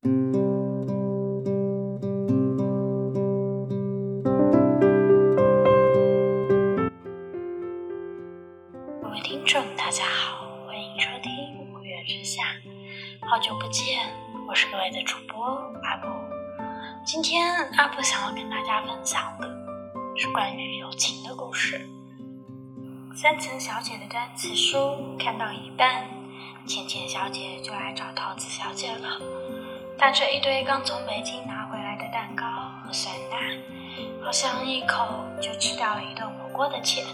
各位听众，大家好，欢迎收听《五月之下》，好久不见，我是各位的主播阿布。今天阿布想要跟大家分享的是关于友情的故事。三层小姐的单词书看到一半，浅浅小姐就来找桃子小姐了，带着一堆刚从北京拿回来的蛋糕和酸奶，好像一口就吃掉了一顿火锅的钱。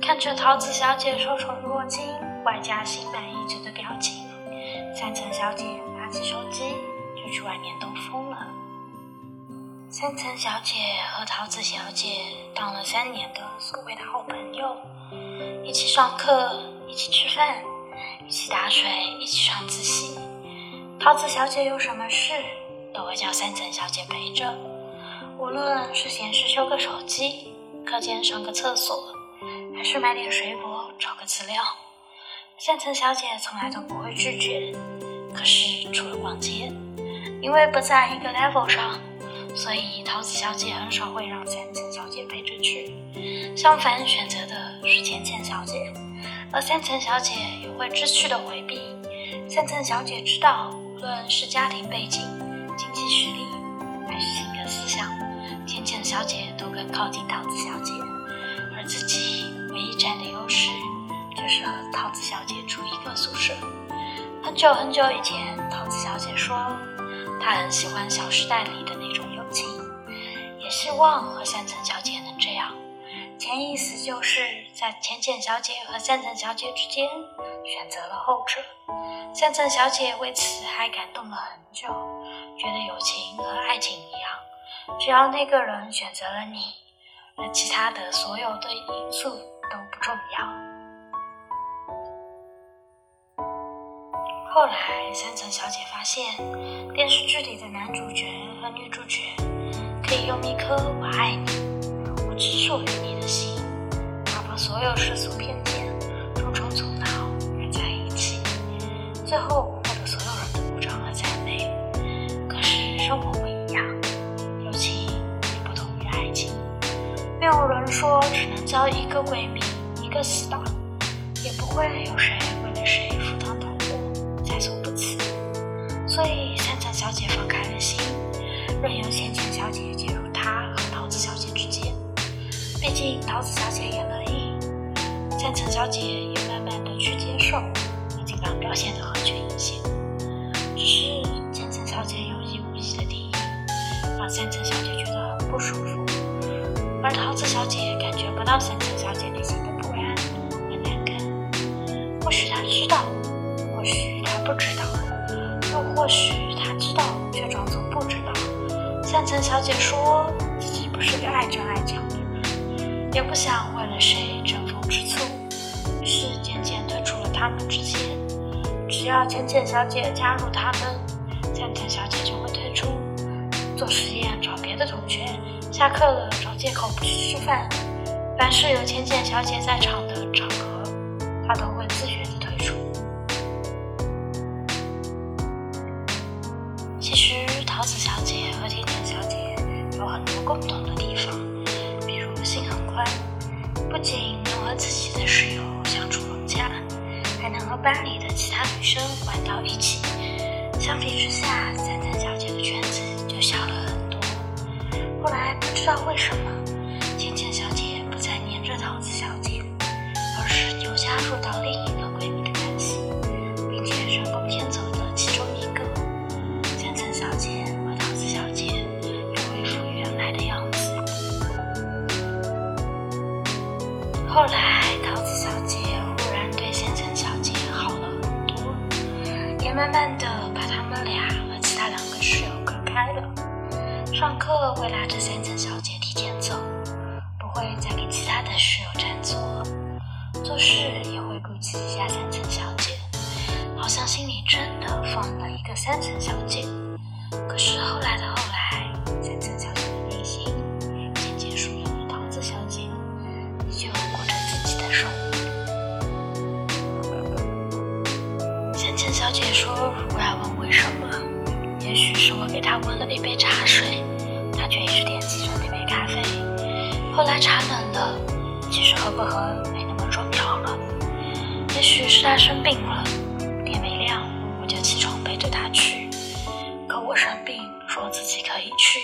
看着桃子小姐受宠若惊，外加心满意足的表情，三层小姐拿起手机就去外面兜风了。三层小姐和桃子小姐当了三年的所谓的好朋友，一起上课，一起吃饭，一起打水，一起上自习。桃子小姐有什么事都会叫三层小姐陪着，无论是闲时修个手机，课间上个厕所。还是买点水果，找个资料。三层小姐从来都不会拒绝。可是除了逛街，因为不在一个 level 上，所以桃子小姐很少会让三层小姐陪着去。相反，选择的是浅浅小姐，而三层小姐也会知趣的回避。三层小姐知道，无论是家庭背景、经济实力，还是性格思想，浅浅小姐都更靠近桃子小姐，而自己。唯一占的优势就是和桃子小姐住一个宿舍。很久很久以前，桃子小姐说，她很喜欢《小时代》里的那种友情，也希望和三层小姐。潜意识就是在浅浅小姐和三层小姐之间选择了后者。三层小姐为此还感动了很久，觉得友情和爱情一样，只要那个人选择了你，而其他的所有的因素。都不重要。后来，三层小姐发现，电视剧里的男主角和女主角可以用一颗“我爱你，只属于你”的心，打破所有世俗偏见，重重阻挠而在一起，最后获得所有人的鼓掌和赞美。可是，生活不一样，友情也不同于爱情。没有人说只能交一个闺蜜。一个死党，也不会有谁为了谁赴汤蹈火，在所不辞。所以三层小姐放开了心，任由浅浅小姐毕竟桃子小姐也乐意，三层小姐也慢慢的去接受，尽量表现的合群一些。只是三层小姐有意无意的提议，让三层小姐觉得很不舒服，而桃子小姐感觉不到三层小姐内心的不安和难堪。或许他知道，或许他不知道，又或许他知道却装作不知道。三层小姐说自己不是个爱争爱抢的人，也不想为了谁争风吃醋，于是渐渐退出了他们之间。只要浅浅小姐加入他们，浅浅小姐就会退出。做实验找别的同学，下课了找借口不去吃饭。凡是有浅浅小姐在场的场合，她都会玩到一起。相比之下，三三小姐的圈子就小了很多。后来不知道为什么，甜甜小姐不再黏着桃子小姐，而是又加入到另一个闺蜜的关系，并且顺风偏走的其中一个。三三小姐。和桃子小姐又恢复原来，的样子后来慢慢的把他们俩和其他两个室友隔开了。上课会拉着三层小姐提前走，不会再给其他的室友占座。做事也会顾及一下三层小姐，好像心里真的放了一个三层小姐。可是后来的后来，三层小姐三千小姐说：“如果要问为什么，也许。”是我给她温了一杯茶水，她却一直惦记着那杯咖啡。后来茶冷了，其实喝不喝没那么重要了。也许是他生病了，天没亮我就起床背着他去。可我生病，说自己可以去，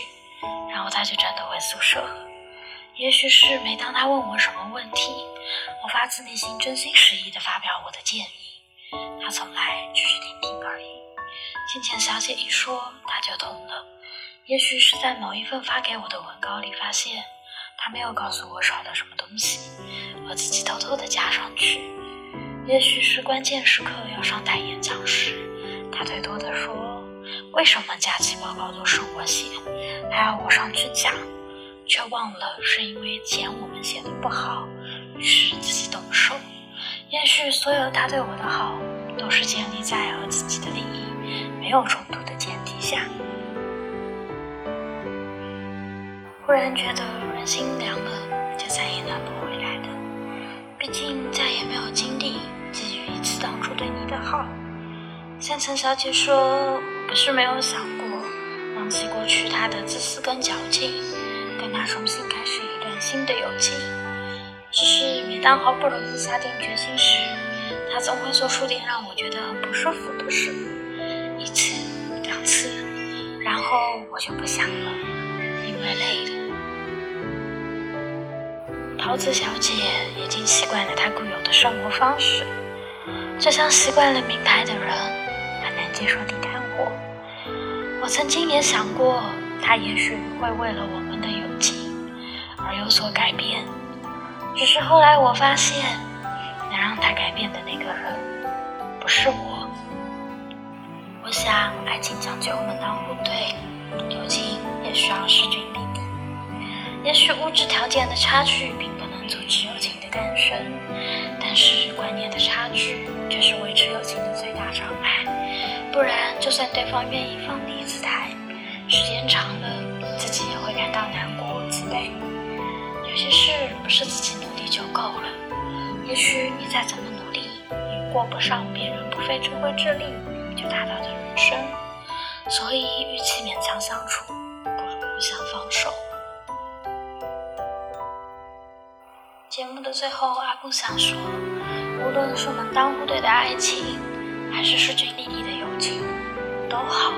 然后他就真的回宿舍。也许是每当他问我什么问题，我发自内心、真心实意地发表我的建议，他从来只是听听而已。倩倩小姐一说，他就懂了。也许是在某一份发给我的文稿里发现，他没有告诉我少了什么东西，我自己偷偷的加上去。也许是关键时刻要上台演讲时，他最多的说：“为什么假期报告都是我写，还要我上去讲？”却忘了是因为嫌我们写的不好，于是自己动手。也许所有他对我的好，都是建立在和自己的利益没有冲突的前提下。忽然觉得人心凉了，就再也暖不回来的。毕竟再也没有精力给予一次当初对你的好。三层小姐说：“不是没有想过忘记过去他的自私跟矫情。”跟他重新开始一段新的友情，只是每当好不容易下定决心时，他总会做出点让我觉得不舒服的事，一次、两次，然后我就不想了，因为累了。桃子小姐已经习惯了他固有的生活方式，就像习惯了名牌的人很难接受地摊货。我曾经也想过。他也许会为了我们的友情而有所改变，只是后来我发现，能让他改变的那个人不是我。我想，爱情讲究门当户对，友情也需要势均力敌。也许物质条件的差距并不能阻止友情的诞生，但是观念的差距却是维持友情的最大障碍。不然，就算对方愿意放低姿态。时间长了，自己也会感到难过、自卑。有些事不是自己力就够了，也许你再怎么努力，也过不上别人不费吹灰之力就达到的人生。所以，与其勉强相处，不如互相放手。节目的最后，阿布想说，无论是门当户对的爱情，还是势均力敌的友情，都好。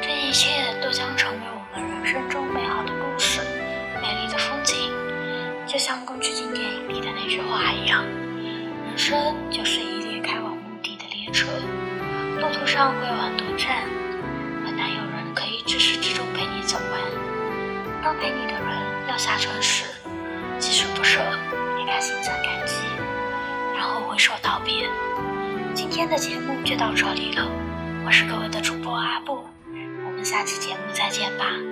这一切都将成为我们人生中美好的故事，美丽的风景，就像宫崎骏电影里的那句话一样：人生就是一列开往目的的列车，路途上会有很多站，很难有人可以至始至终陪你走完。当陪你的人要下车时，即使不舍，也该心存感激，然后挥手道别。今天的节目就到这里了，我是各位的主播阿布。我们下期节目再见吧。